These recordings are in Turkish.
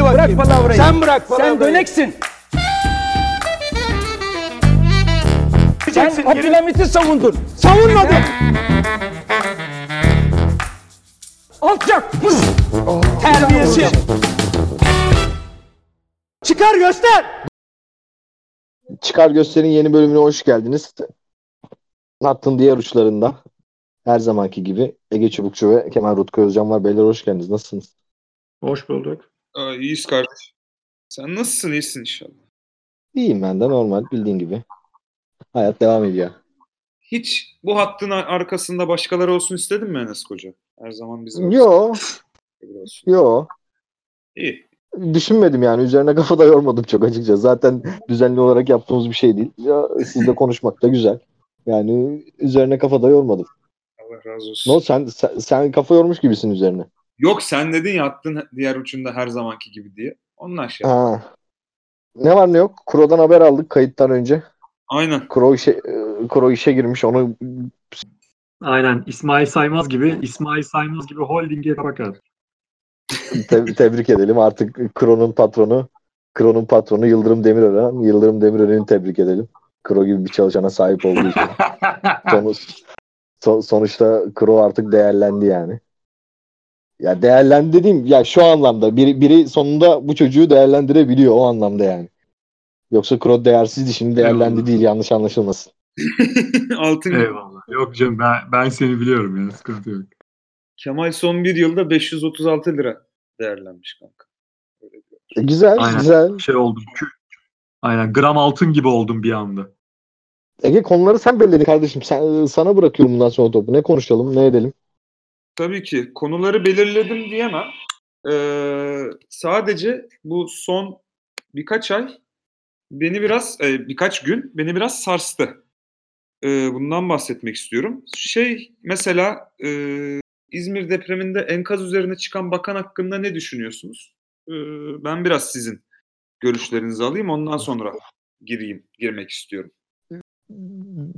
Hadi bakayım. Bırak palavrayı. Sen bırak palavrayı. Sen döneksin. Sen Abdülhamit'i savundun. Savunmadım. Alçak. Pıs. Terbiyesiz. Çıkar göster. Çıkar Göster'in yeni bölümüne hoş geldiniz. Hattın diğer uçlarında her zamanki gibi Ege Çubukçu ve Kemal Rutku Özcan var. Beyler hoş geldiniz. Nasılsınız? Hoş bulduk. Aa, iyiyiz kardeş. Sen nasılsın? İyisin inşallah. İyiyim ben de normal bildiğin gibi. Hayat devam ediyor. Hiç bu hattın ar- arkasında başkaları olsun istedin mi Enes Koca? Her zaman bizim Yo, yo. İyi. Düşünmedim yani. Üzerine kafa da yormadım çok açıkça. Zaten düzenli olarak yaptığımız bir şey değil. Ya, sizle konuşmak da güzel. Yani üzerine kafa da yormadım. Allah razı olsun. No, sen, sen, sen kafa yormuş gibisin üzerine. Yok sen dedin ya hattın diğer ucunda her zamanki gibi diye. Ondan şey. Ha. Ne var ne yok? Kuro'dan haber aldık kayıttan önce. Aynen. Kuro işe, e, Kuro işe girmiş. Onu Aynen İsmail Saymaz gibi İsmail Saymaz gibi holdinge bakar. te- tebrik edelim. Artık Kro'nun patronu Kro'nun patronu Yıldırım Demirören. Yıldırım Demirören'i tebrik edelim. Kro gibi bir çalışana sahip olduğu için. Sonuç, so- sonuçta Kro artık değerlendi yani. Ya değerlendi dediğim ya şu anlamda biri, biri sonunda bu çocuğu değerlendirebiliyor o anlamda yani. Yoksa Kro değersizdi şimdi değerlendi Eyvallah. değil yanlış anlaşılmasın. Altın Eyvallah. Yok canım ben, ben seni biliyorum ya sıkıntı yok. Kemal son bir yılda 536 lira değerlenmiş kanka. Öyle diyor. E, güzel Aynen. güzel. Şey oldum. kü- Aynen gram altın gibi oldum bir anda. Ege konuları sen belirledin kardeşim. Sen, sana bırakıyorum bundan sonra topu. Ne konuşalım ne edelim. Tabii ki. Konuları belirledim diyemem. Ee, sadece bu son birkaç ay beni biraz, e, birkaç gün beni biraz sarstı. Ee, bundan bahsetmek istiyorum. Şey mesela e, İzmir depreminde enkaz üzerine çıkan bakan hakkında ne düşünüyorsunuz? Ee, ben biraz sizin görüşlerinizi alayım ondan sonra gireyim, girmek istiyorum.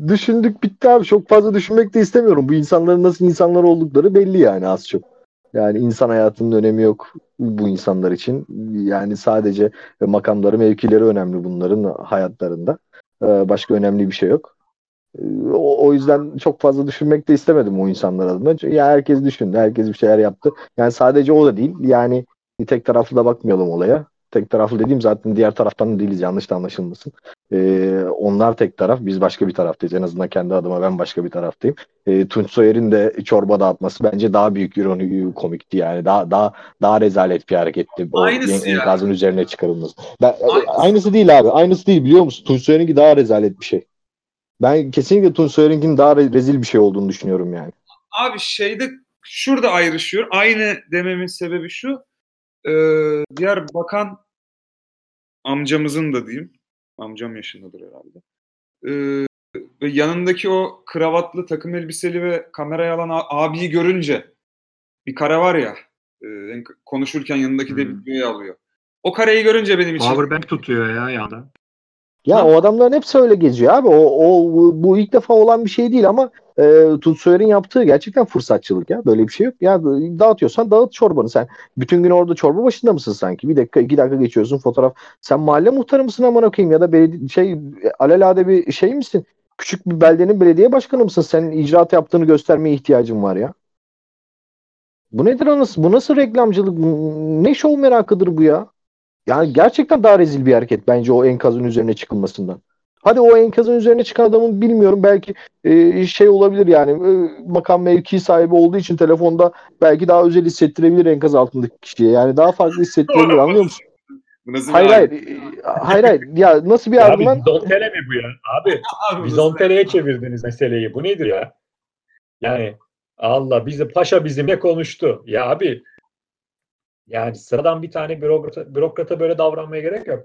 Düşündük bitti abi. Çok fazla düşünmek de istemiyorum. Bu insanların nasıl insanlar oldukları belli yani az çok. Yani insan hayatının önemi yok bu insanlar için. Yani sadece makamları, mevkileri önemli bunların hayatlarında. Ee, Başka önemli bir şey yok. Ee, O, yüzden çok fazla düşünmek de istemedim o insanlar adına. Ya herkes düşündü, herkes bir şeyler yaptı. Yani sadece o da değil. Yani tek taraflı da bakmayalım olaya. Tek taraflı dediğim zaten diğer taraftan değiliz. Yanlış da anlaşılmasın. Ee, onlar tek taraf, biz başka bir taraftayız. En azından kendi adıma ben başka bir taraftayım. Ee, Tunç Soyer'in de çorba dağıtması bence daha büyük ironi komikti yani. Daha daha daha rezalet bir hareketti. O Aynısı en- enkazın üzerine çıkarılması. Ben, Aynısı. aynısı değil abi. Aynısı değil biliyor musun? Tunç Soyer'inki daha rezalet bir şey. Ben kesinlikle Tunç Soyer'inkinin daha re- rezil bir şey olduğunu düşünüyorum yani. Abi şeyde şurada ayrışıyor. Aynı dememin sebebi şu. E, diğer bakan amcamızın da diyeyim. Amcam yaşındadır herhalde. E, ve yanındaki o kravatlı takım elbiseli ve kameraya alan abiyi görünce bir kare var ya e, en- konuşurken yanındaki de Hmm. videoyu alıyor. O kareyi görünce benim için Powerbank tutuyor ya yanda. Ya Ha. o adamların hepsi öyle geziyor abi. O, o bu ilk defa olan bir şey değil ama e, Tunç Soyer'in yaptığı gerçekten fırsatçılık ya. Böyle bir şey yok. Ya dağıtıyorsan dağıt çorbanı sen. Bütün gün orada çorba başında mısın sanki? Bir dakika iki dakika geçiyorsun fotoğraf. Sen mahalle muhtarı mısın aman okuyayım ya da belediye, şey alelade bir şey misin? Küçük bir beldenin belediye başkanı mısın? Senin icraat yaptığını göstermeye ihtiyacın var ya. Bu nedir anası? Bu nasıl reklamcılık? Ne şov merakıdır bu ya? Yani gerçekten daha rezil bir hareket bence o enkazın üzerine çıkılmasından. Hadi o enkazın üzerine çıkan adamın bilmiyorum belki e, şey olabilir yani e, makam mevki sahibi olduğu için telefonda belki daha özel hissettirebilir enkaz altındaki kişiye. Yani daha farklı hissettirebilir anlıyor musun? Bu nasıl Hayır hayır. E, Hayır hayır. Ya nasıl bir Ya abi argüman? Bizontele mi bu ya? Abi Abi Bizontele'ye çevirdiniz meseleyi. Bu nedir ya? Yani Allah bizi paşa bizimle konuştu. Ya abi yani sıradan bir tane bürokrata, bürokrata böyle davranmaya gerek yok.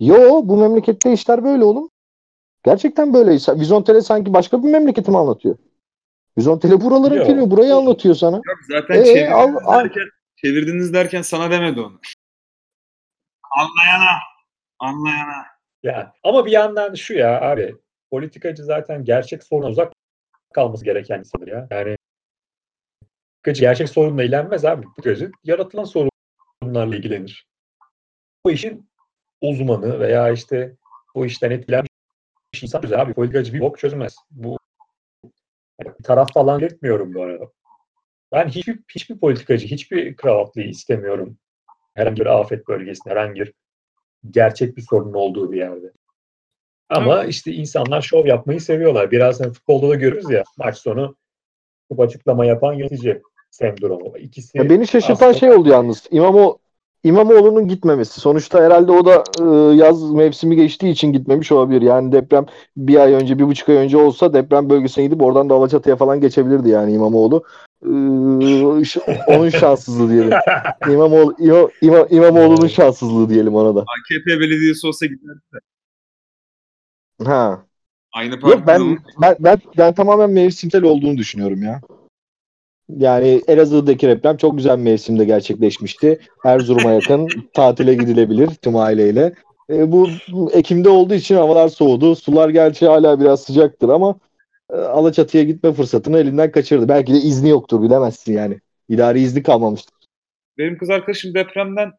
Yo bu memlekette işler böyle oğlum. Gerçekten böyle. Vizontele sanki başka bir memleketi mi anlatıyor? Vizontele buraların Yok. geliyor. Burayı anlatıyor sana. Yok zaten Ee, çevirdiniz, al- al. derken, çevirdiniz derken sana demedi onu. Anlayana. Anlayana. Ya ama bir yandan şu ya abi politikacı zaten gerçek soruna uzak kalması gereken insandır ya. Yani politikacı gerçek sorunla ilgilenmez abi. Politikacı yaratılan sorunlarla ilgilenir. bu işin uzmanı veya işte bu işten insan çözer abi. Politikacı bir bok çözmez. Bu yani taraf falan belirtmiyorum bu arada. Ben hiçbir, hiçbir politikacı, hiçbir kravatlıyı istemiyorum. Herhangi bir afet bölgesinde, herhangi bir gerçek bir sorunun olduğu bir yerde. Ama işte insanlar şov yapmayı seviyorlar. Birazdan futbolda da görürüz ya maç sonu bu açıklama yapan yönetici sendromu. İkisi Ya beni şaşırtan aslında- şey oldu yalnız. İmamo İmamoğlu'nun gitmemesi. Sonuçta herhalde o da e, yaz mevsimi geçtiği için gitmemiş olabilir. Yani deprem bir ay önce, bir buçuk ay önce olsa deprem bölgesine gidip oradan da Alaçatı'ya falan geçebilirdi yani İmamoğlu. Şu- onun şanssızlığı diyelim. İmamoğlu, İma, İma, İmamoğlu'nun şanssızlığı diyelim ona da. AKP belediyesi olsa gider. Ha. Aynı parti Yok ben, ben ben ben tamamen mevsimsel olduğunu düşünüyorum ya. Yani Elazığ'daki deprem çok güzel bir mevsimde gerçekleşmişti. Erzurum'a yakın tatile gidilebilir tüm aileyle. E, bu Ekim'de olduğu için havalar soğudu. Sular gerçi hala biraz sıcaktır ama e, Alaçatı'ya gitme fırsatını elinden kaçırdı. Belki de izni yoktur bilemezsin yani. İdari izni kalmamıştır. Benim kız arkadaşım depremden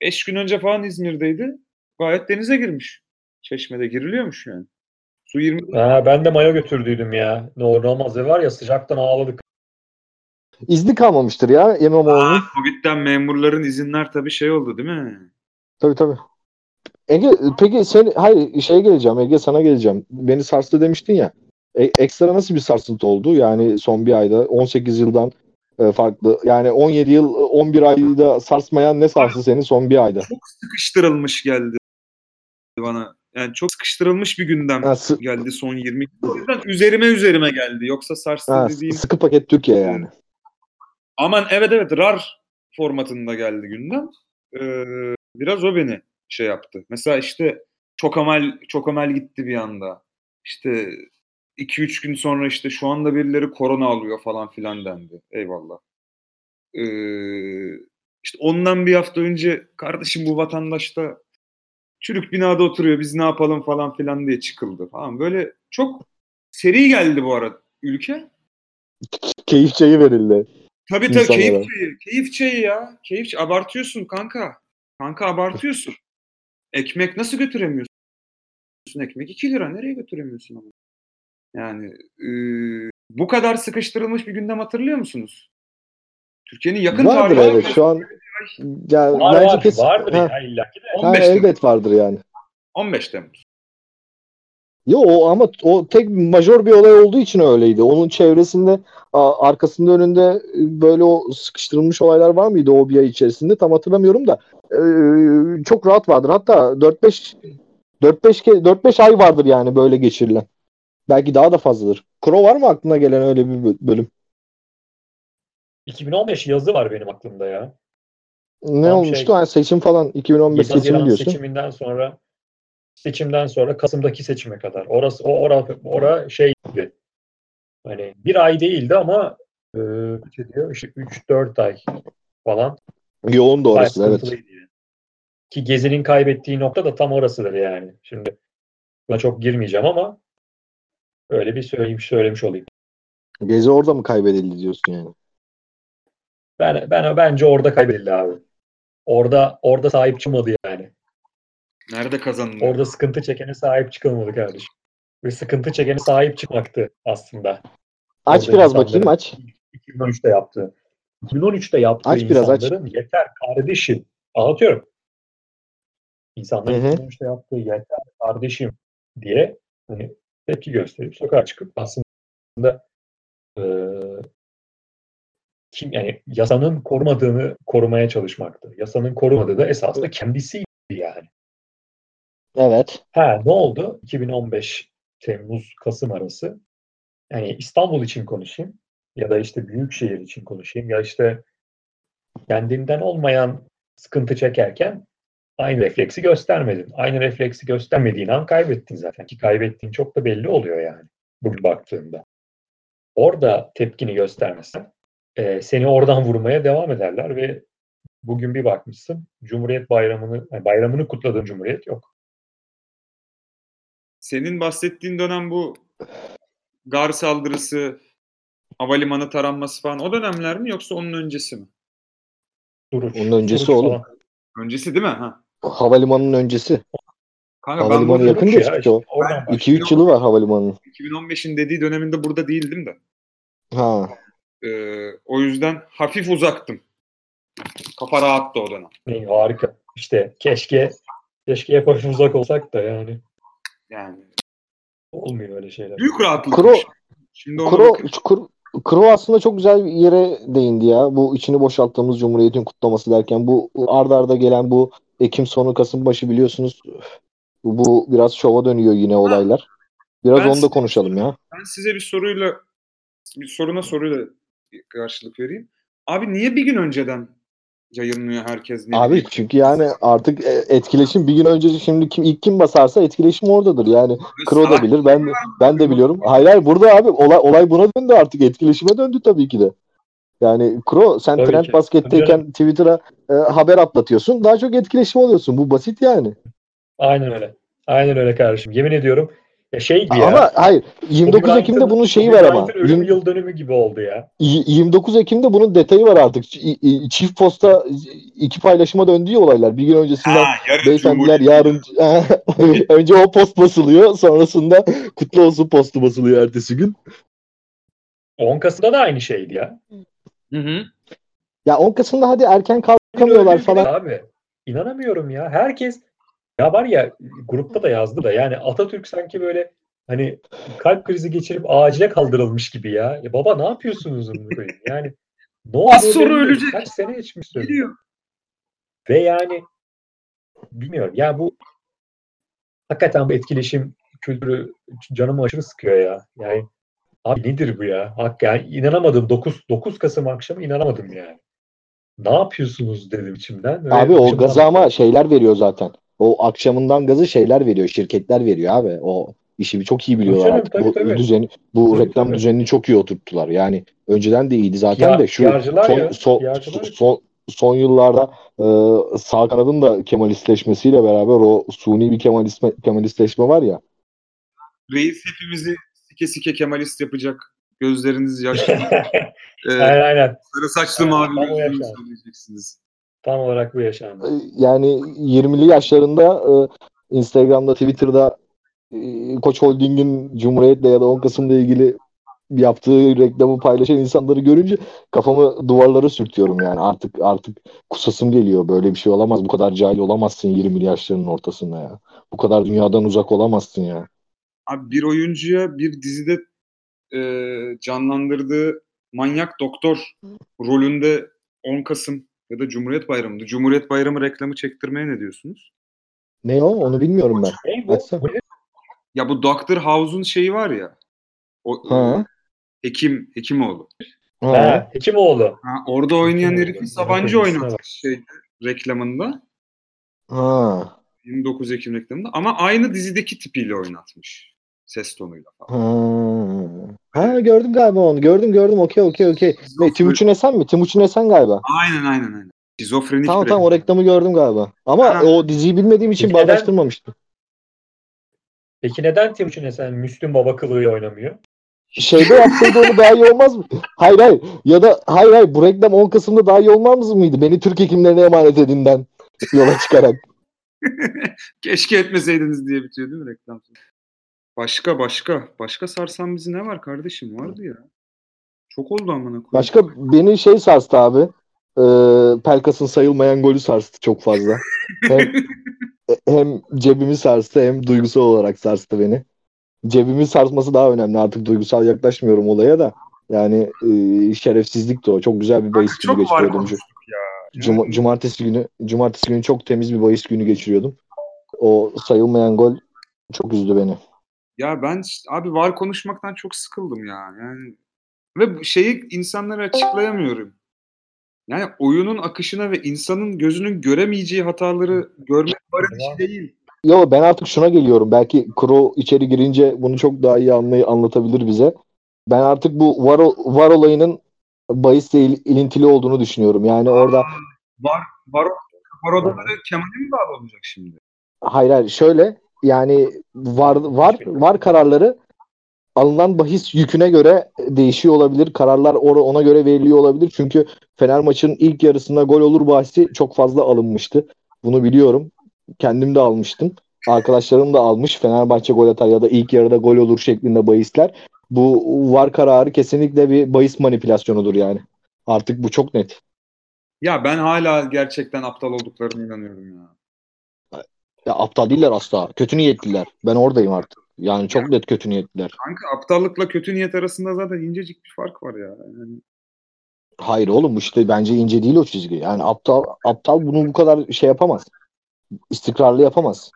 5 gün önce falan İzmir'deydi. Gayet denize girmiş. Çeşmede giriliyormuş yani. Su 20 Ha, ben de mayo götürdüydüm ya. Ne olur ne olmaz var ya sıcaktan ağladık. İzni kalmamıştır ya İmamoğlu'nun. Covid'den memurların izinler tabii şey oldu değil mi? Tabii tabii. Ege peki sen hayır şeye geleceğim Ege sana geleceğim. Beni sarstı demiştin ya. E, ekstra nasıl bir sarsıntı oldu? Yani son bir ayda 18 yıldan e, farklı. Yani 17 yıl 11 ayda sarsmayan ne sarstı seni son bir ayda? Çok sıkıştırılmış geldi bana. Yani çok sıkıştırılmış bir gündem Ha, geldi son 20 O yüzden üzerime üzerime geldi. Yoksa sarstı ha, dediğim. sıkı paket Türkiye yani. Aman evet evet RAR formatında geldi gündem. Ee, biraz o beni şey yaptı. Mesela işte Çokamel Çokamel gitti bir anda. İşte 2-3 gün sonra işte şu anda birileri korona alıyor falan filan dendi. Eyvallah. Ee, işte ondan bir hafta önce kardeşim bu vatandaş da çürük binada oturuyor biz ne yapalım falan filan diye çıkıldı falan. Böyle çok seri geldi bu arada ülke. Keyif çayı verildi. Tabii tabii keyif çayı. Keyif çayı ya. Keyif çayı. Abartıyorsun kanka. Kanka abartıyorsun. Ekmek nasıl götüremiyorsun? Ekmek 2 lira. Nereye götüremiyorsun ama? Yani e, bu kadar sıkıştırılmış bir gündem hatırlıyor musunuz? Türkiye'nin yakın Vardır tarihi evet şu an ya Var bence var. kesin. Vardır Ha, ya illaki de. ha, 15 Temmuz. elbet vardır yani. 15 Temmuz. Yo o ama o tek majör bir olay olduğu için öyleydi. Onun çevresinde arkasında önünde e, böyle o sıkıştırılmış olaylar var mıydı o bir ay içerisinde tam hatırlamıyorum da e, çok rahat vardır. Hatta 4-5 4-5 ke- 4-5 ay vardır yani böyle geçirilen. Belki daha da fazladır. Kro var mı aklına gelen öyle bir bö- bölüm? 2015 yazı var benim aklımda ya. Ne Tam olmuştu? şey- Ha, seçim falan 2015 7 seçimi diyorsun. seçiminden sonra seçimden sonra Kasım'daki seçime kadar. Orası o ora, ora şeydi. Hani bir ay değildi ama e, kaç ediyor? İşte 3-4 ay falan. Yoğun da orası evet. yani. Ki Gezi'nin kaybettiği nokta da tam orasıdır yani. Şimdi buna çok girmeyeceğim ama öyle bir söyleyeyim, söylemiş olayım. Gezi orada mı kaybedildi diyorsun yani? Ben, ben bence orada kaybedildi abi. Orada orada sahip çıkmadı yani. Nerede kazanıldı? Orada sıkıntı çekene sahip çıkılmadı kardeşim. Ve sıkıntı çekene sahip çıkmaktı aslında. Aç Orada biraz insanların- bakayım aç. 2013'te yaptığı. 2013'te yaptığı Aç biraz, aç. insanların yeter kardeşim. Anlatıyorum. İnsanların Hı hı. 2013'te yaptığı yeter kardeşim diye hani tepki gösterip sokağa çıkıp aslında eee, kim yani yasanın korumadığını korumaya çalışmaktı. Yasanın korumadığı da esasında kendisiydi yani. Evet. Ha ne oldu? 2015 Temmuz Kasım arası. Yani İstanbul için konuşayım ya da işte büyük şehir için konuşayım ya işte kendinden olmayan sıkıntı çekerken aynı refleksi göstermedin. Aynı refleksi göstermediğin an kaybettin zaten ki kaybettiğin çok da belli oluyor yani bugün baktığında. Orada tepkini göstermesen e, seni oradan vurmaya devam ederler ve bugün bir bakmışsın Cumhuriyet Bayramı'nı yani bayramını kutladığın Cumhuriyet yok. Senin bahsettiğin dönem bu gar saldırısı, havalimanı taranması falan o dönemler mi yoksa onun öncesi mi? Suruç, Onun öncesi Suruç oğlum. falan. Öncesi değil mi? Ha. Havalimanının öncesi. Kanka ben Havalimanı yakın Ya geçmişti işte o. Oradan Ben- 2-3 yılı var havalimanının. 2015'in dediği döneminde burada değildim de. Ha. Ee, o yüzden hafif uzaktım. Kafa rahattı o dönem. İyi, harika. İşte keşke keşke hep hafif uzak olsak da yani. Yani Olmuyor öyle şeyler. büyük rahatlık. Kuro, Şimdi. Kuro, Kuro aslında çok güzel bir yere değindi ya. Bu içini boşalttığımız Cumhuriyet'in kutlaması derken bu arda arda gelen bu Ekim sonu Kasım başı biliyorsunuz bu biraz şova dönüyor yine olaylar. Biraz Ben onu da size- konuşalım ya. Ben size bir soruyla bir soruna soruyla karşılık vereyim. Abi niye bir gün önceden yayınlıyor herkes? Ne Abi bileyim? çünkü yani artık e, etkileşim bir gün önce şimdi kim ilk kim basarsa etkileşim oradadır. Yani Kro da bilir. Ben ben de biliyorum. Hayır hayır burada abi olay olay buna döndü artık. Etkileşime döndü tabii ki de. Yani Kro sen Tabii trend ki. basketteyken Twitter'a e, haber atlatıyorsun. Daha çok etkileşim oluyorsun. Bu basit yani. Aynen öyle. Aynen öyle kardeşim. Yemin ediyorum. Ya şey gibi ya. Ama hayır 29 Kobe Ekim'de bunun şeyi var ama. Ölüm yıl dönümü gibi oldu ya. y- 29 Ekim'de bunun detayı var artık. Çift posta iki paylaşıma döndü ya olaylar. Bir gün öncesinden Ha, yarın Beyefendiler yarın önce o post basılıyor sonrasında kutlu olsun postu basılıyor ertesi gün. 10 Kasım'da da aynı şeydi ya. Hı hı. Ya 10 Kasım'da hadi erken kalkamıyorlar falan. Abi inanamıyorum ya. Herkes ya var ya grupta da yazdı da yani Atatürk sanki böyle hani kalp krizi geçirip acile kaldırılmış gibi ya. ya baba ne yapıyorsunuz koyayım? Yani ne oluyor? Az sonra ölecek. Kaç sene geçmiş. Ve yani bilmiyorum ya bu hakikaten bu etkileşim kültürü canımı aşırı sıkıyor ya. Yani abi nedir bu ya? Hak yani inanamadım 9 9 Kasım akşamı inanamadım yani. Ne yapıyorsunuz dedim içimden. Abi o gazı ama şeyler veriyor zaten. O akşamından gazı şeyler veriyor. Şirketler veriyor abi. O işi çok iyi biliyorlar Tabii artık. canım, Bu tabii, tabii. düzeni bu Tabii, reklam tabii. düzenini çok iyi oturttular. Yani önceden de iyiydi zaten Ya- de şu son, ya, son, son, son yıllarda e, sağ kanadın da Kemalistleşmesiyle beraber o suni bir Kemalistme, Kemalistleşme var ya. Reis hepimizi sike sike Kemalist yapacak. Gözleriniz yaşlı. ee, aynen aynen. sarı saçlı mavi yaşam. söyleyeceksiniz. Tam olarak bu yaşandı. Yani 20'li yaşlarında e, Instagram'da, Twitter'da e, Koç Holding'in Cumhuriyet'le ya da 10 Kasım'la ilgili yaptığı reklamı paylaşan insanları görünce kafamı duvarlara sürtüyorum yani. Artık artık kusasım geliyor. Böyle bir şey olamaz. Bu kadar cahil olamazsın 20'li yaşlarının ortasında ya. Bu kadar dünyadan uzak olamazsın ya. Abi bir oyuncuya bir dizide e, canlandırdığı manyak doktor rolünde 10 Kasım ya da Cumhuriyet Bayramı'nda Cumhuriyet Bayramı reklamı çektirmeye ne diyorsunuz? ne o onu bilmiyorum ben bu, Açsana. bu ne? Ya bu Doctor House'un şeyi var ya. O, Ha. Hekim, Hekimoğlu. ha. Ha, Hekimoğlu. Ha, orada oynayan Hekimoğlu. herifi Sabancı oynatmış şey reklamında. ha 29 Ekim reklamında ama aynı dizideki tipiyle oynatmış. Ses tonuyla falan. ha ha gördüm galiba onu gördüm gördüm okey okey okey ne Timuçin Esen mi Timuçin Esen galiba Aynen aynen aynen. Şizofrenik Tamam tamam o reklamı gördüm galiba. Ama Ha. o diziyi bilmediğim için Peki bağdaştırmamıştım. Peki neden Timuçin Esen Müslüm Baba kılığıyla oynamıyor? Şeyde yapsaydı onu daha iyi olmaz mı? Hayır hayır. Ya da hayır hayır bu reklam 10 Kasım'da daha iyi olmaz mıydı? Beni Türk hekimlerine emanet edinden yola çıkarak. Keşke etmeseydiniz diye bitiyor değil mi reklam? Başka başka. Başka sarsan bizi ne var kardeşim? Vardı ya. Çok oldu amına koyayım. Başka beni şey sarstı abi. Ee, Pelkas'ın sayılmayan golü sarstı çok fazla. Hem, hem cebimi sarstı hem duygusal olarak sarstı beni. Cebimin sarsması daha önemli. Artık duygusal yaklaşmıyorum olaya da. Yani e, şerefsizlikti o. Çok güzel bir bahis günü geçiriyordum. ya. Cum- cumartesi günü cumartesi günü çok temiz bir bahis günü geçiriyordum. O sayılmayan gol çok üzdü beni. Ya ben abi var konuşmaktan çok sıkıldım ya. Yani ve bu şeyi insanlara açıklayamıyorum. Yani oyunun akışına ve insanın gözünün göremeyeceği hataları görmek varın işi değil. Yo ben artık şuna geliyorum. Belki Kro içeri girince bunu çok daha iyi anlay anlatabilir bize. Ben artık bu var, var olayının bahisle il- ilintili olduğunu düşünüyorum. Yani orada Var var var odaları Kemal'e mi bağlı olacak şimdi? hayır hayır şöyle yani var var var kararları alınan bahis yüküne göre değişiyor olabilir. Kararlar ona göre veriliyor olabilir. Çünkü Fener maçının ilk yarısında gol olur bahsi çok fazla alınmıştı. Bunu biliyorum. kendim de almıştım. Arkadaşlarım da almış. Fenerbahçe gol atar ya da ilk yarıda gol olur şeklinde bahisler. Bu var kararı kesinlikle bir bahis manipülasyonudur yani. Artık bu çok net. Ya ben hala gerçekten aptal olduklarına inanıyorum ya. Ya aptal değiller asla. Kötü niyetliler. Ben oradayım artık. Yani çok net kötü niyetliler. Kanka aptallıkla kötü niyet arasında zaten incecik bir fark var ya. Yani Hayır oğlum işte bence ince değil o çizgi. Yani aptal aptal bunu bu kadar şey yapamaz. İstikrarlı yapamaz.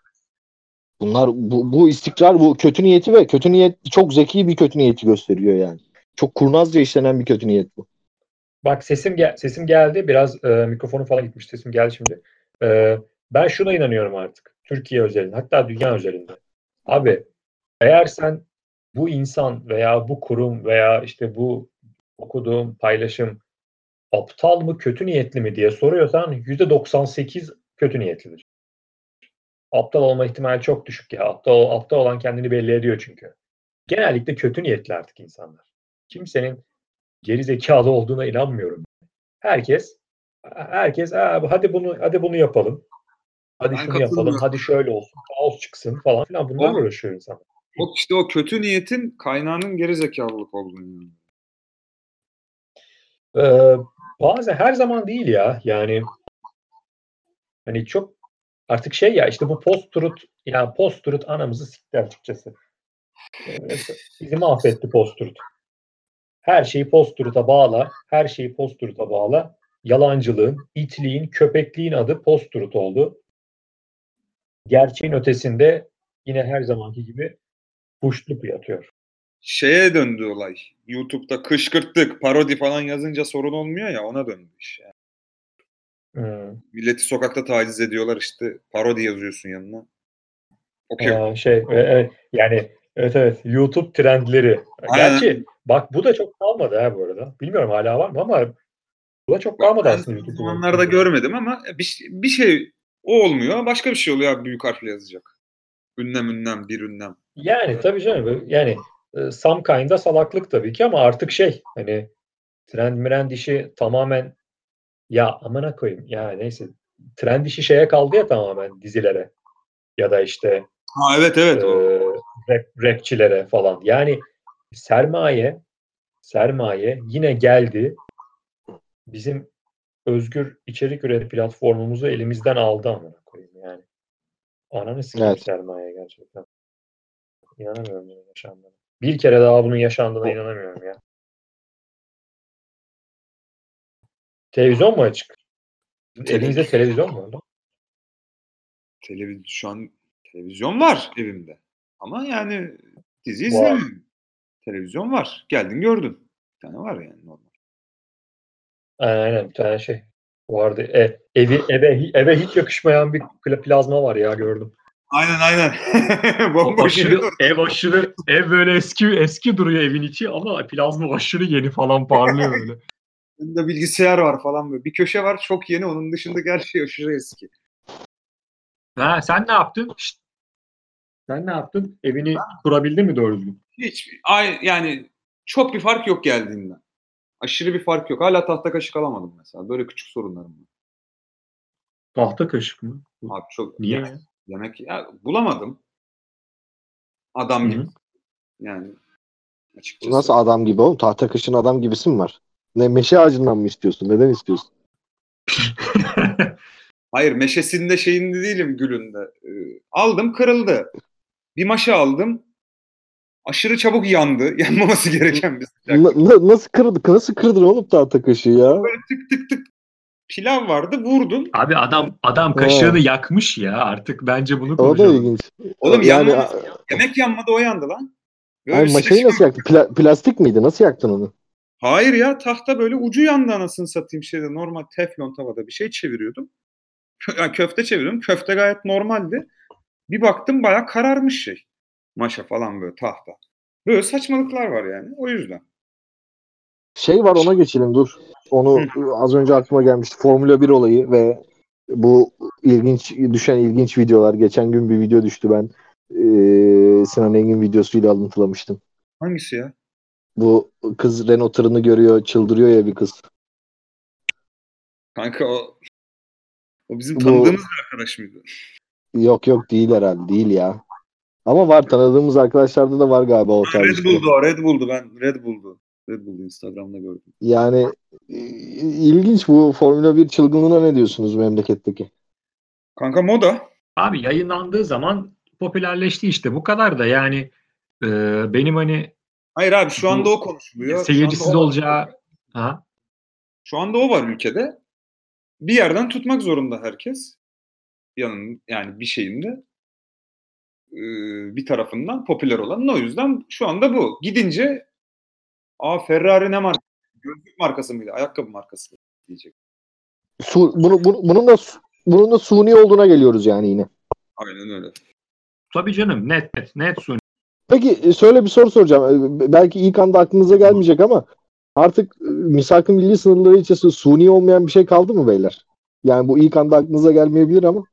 Bunlar bu, bu istikrar bu kötü niyeti ve kötü niyet çok zeki bir kötü niyeti gösteriyor yani. Çok kurnazca işlenen bir kötü niyet bu. Bak sesim gel sesim geldi. Biraz e, mikrofonu falan gitmiş. Sesim geldi şimdi. E, ben şuna inanıyorum artık. Türkiye özelinde. Hatta dünya özelinde. Abi eğer sen bu insan veya bu kurum veya işte bu okuduğum paylaşım aptal mı kötü niyetli mi diye soruyorsan %98 kötü niyetlidir. Aptal olma ihtimali çok düşük ya. Aptal, aptal olan kendini belli ediyor çünkü. Genellikle kötü niyetli artık insanlar. Kimsenin geri zekalı olduğuna inanmıyorum. Herkes herkes "Aa, hadi bunu hadi bunu yapalım. Hadi Ben şunu yapalım. Hadi şöyle olsun. Kaos çıksın falan filan. Bunlarla uğraşıyor insanlar. o işte o kötü niyetin kaynağının geri zekalılık olduğunu. Ee, bazen her zaman değil ya. Yani hani çok artık şey ya işte bu post truth ya post truth anamızı sikti açıkçası. Bizi mahvetti post truth. Her şeyi post truth'a bağla. Her şeyi post truth'a bağla. Yalancılığın, itliğin, köpekliğin adı post truth oldu. Gerçeğin ötesinde yine her zamanki gibi kuşluk yatıyor. Şeye döndü olay. YouTube'da kışkırttık, parodi falan yazınca sorun olmuyor ya ona döndü iş. Yani. Hmm. Milleti sokakta taciz ediyorlar işte parodi yazıyorsun yanına. Okey. Aa, şey e, e, yani evet evet YouTube trendleri. Aynen. Gerçi bak bu da çok kalmadı ha bu arada. Bilmiyorum hala var mı ama bu da çok kalmadı Ben aslında YouTube. zamanlarda görmedim ama bir, bir şey o olmuyor. Başka bir şey oluyor abi büyük harfle yazacak. Ünlem ünlem bir ünlem. Yani tabii canım yani e, some kind'a salaklık tabii ki ama artık şey hani trend mirend işi tamamen ya amına koyayım ya neyse trend işi şeye kaldı ya tamamen dizilere ya da işte Ha evet evet. e, rap, rapçilere falan. Yani sermaye sermaye yine geldi. Bizim özgür içerik üretim platformumuzu elimizden aldı amına koyayım yani. Ananı sikeyim Evet. sermaye gerçekten. İnanamıyorum bunun yaşandığına. Bir kere daha bunun yaşandığına inanamıyorum ya. Televizyon mu açık? Elinizde televizyon mu? Televiz şu an televizyon var evimde. Ama yani dizi izlemiyorum. Televizyon var. Geldin gördün. Bir tane var yani normal. Aynen bir tane şey vardı. E, evi eve eve hiç yakışmayan bir pla- plazma var ya gördüm. Aynen aynen. Bomboş. aşırı, ev aşırı, ev böyle eski eski duruyor evin içi ama plazma aşırı yeni falan parlıyor böyle. Bunda bilgisayar var falan böyle. Bir köşe var çok yeni. Onun dışındaki her şey aşırı eski. Ha, sen ne yaptın? Şşt. Sen ne yaptın? Evini kurabildin mi doğru düzgün? Hiç ay yani çok bir fark yok geldiğinden. Aşırı bir fark yok. Hala tahta kaşık alamadım mesela. Böyle küçük sorunlarım var. Tahta kaşık mı? Abi çok Niye? yemek, yemek ya, bulamadım. Adam Hı gibi. Yani açıkçası. Nasıl adam gibi oğlum? Tahta kışın adam gibisi mi var? Ne meşe ağacından mı istiyorsun? Neden istiyorsun? Hayır meşesinde şeyinde değilim gülünde. Ee, aldım kırıldı. Bir maşa aldım. Aşırı çabuk yandı. Yanmaması gereken bir sıcak. Na- na- nasıl kırdı? Nasıl kırdın oğlum tahta kaşığı ya? Böyle tık tık tık pilav vardı vurdum. Abi adam adam kaşığını yakmış ya artık bence bunu O da konuşalım. ilginç. Oğlum yani yanmaması- Yemek yanmadı o yandı lan. Bir maşayı nasıl yaktın? Pla- plastik miydi? Nasıl yaktın onu? Hayır ya tahta böyle ucu yandı anasını satayım şeyde normal teflon tavada bir şey çeviriyordum. Yani köfte çeviriyorum. Köfte gayet normaldi. Bir baktım bayağı kararmış şey. Maşa falan böyle tahta. Böyle saçmalıklar var yani. O yüzden. Şey var ona geçelim dur. Onu az önce aklıma gelmişti. Formula 1 olayı ve bu ilginç düşen ilginç videolar. Geçen gün bir video düştü ben. eee, Sinan Engin videosuyla alıntılamıştım. Hangisi ya? Bu kız Renault tırını görüyor, çıldırıyor ya bir kız. Kanka o o bizim Bu- tanıdığımız bir arkadaş mıydı? Yok yok değil herhalde değil ya. Ama var tanıdığımız arkadaşlarda da var galiba o tarz. Red Bull'du o. Red Bull'du ben. Red Bull'du. Red Bull'du Instagram'da gördüm. Yani e, ilginç bu Formula 1 çılgınlığına ne diyorsunuz memleketteki? Kanka moda. Abi yayınlandığı zaman popülerleşti işte. Bu kadar da yani e, benim hani Hayır abi şu Bu anda o konuşuluyor. Şu seyircisiz o- olacağı ha? Şu anda o var ülkede. Bir yerden tutmak zorunda herkes. Yanın yani bir şeyinde bir tarafından popüler olan. O yüzden şu anda bu. Gidince Aa Ferrari ne marka? Gözlük markası mıydı? Ayakkabı markası mıydı? diyecek. Su, bunu, bunu- bunun da bunun da suni olduğuna geliyoruz yani yine. Aynen öyle. Tabii canım net net net suni. Peki e, şöyle bir soru soracağım. E, Belki ilk anda aklınıza gelmeyecek ama artık e, misak-ı milli sınırları içerisinde suni olmayan bir şey kaldı mı beyler? Yani bu ilk anda aklınıza gelmeyebilir ama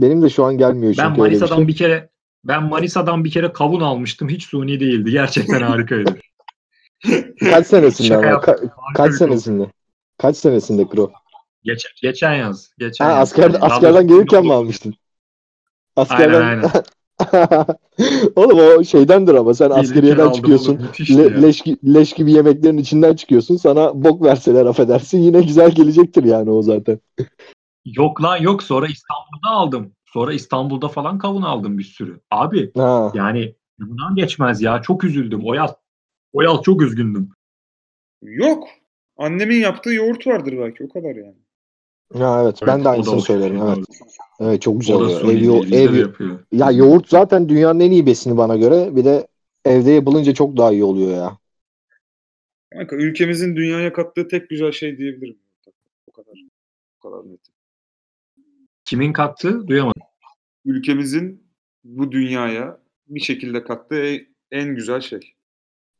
benim de şu an gelmiyor çünkü Ben bir Manisa'dan şey. bir kere ben Manisa'dan bir kere kavun almıştım. Hiç suni değildi. Gerçekten harikaydı. Kaç senesinde ama? Ka- kaç bir senesinde? Kaç senesinde Kro? Geçen, geçen yaz. Geçen Ha, yaz. asker, Daha askerden gelirken mi almıştın? Askerden... Aynen aynen. Oğlum o şeydendir ama sen Gelirken askeriyeden çıkıyorsun. oğlum, Le- leş, leş gibi yemeklerin içinden çıkıyorsun. Sana bok verseler affedersin. Yine güzel gelecektir yani o zaten. Yok lan yok. Sonra İstanbul'da aldım. Sonra İstanbul'da falan kavun aldım bir sürü. Abi Ha. yani bundan geçmez ya. Çok üzüldüm. O yaz, o yaz çok üzgündüm. Yok. Annemin yaptığı yoğurt vardır belki. O kadar yani. Ha evet ben Evet, de o da aynısını söylerim. Evet. Evet çok güzel oluyor. Ev, yo- ev, de yapıyor. ya yoğurt zaten dünyanın en iyi besini bana göre. Bir de evde yapılınca çok daha iyi oluyor ya. Kanka ülkemizin dünyaya kattığı tek güzel şey diyebilirim. O kadar. O kadar net. Kimin kattı? Duyamadım. Ülkemizin bu dünyaya bir şekilde kattığı en güzel şey.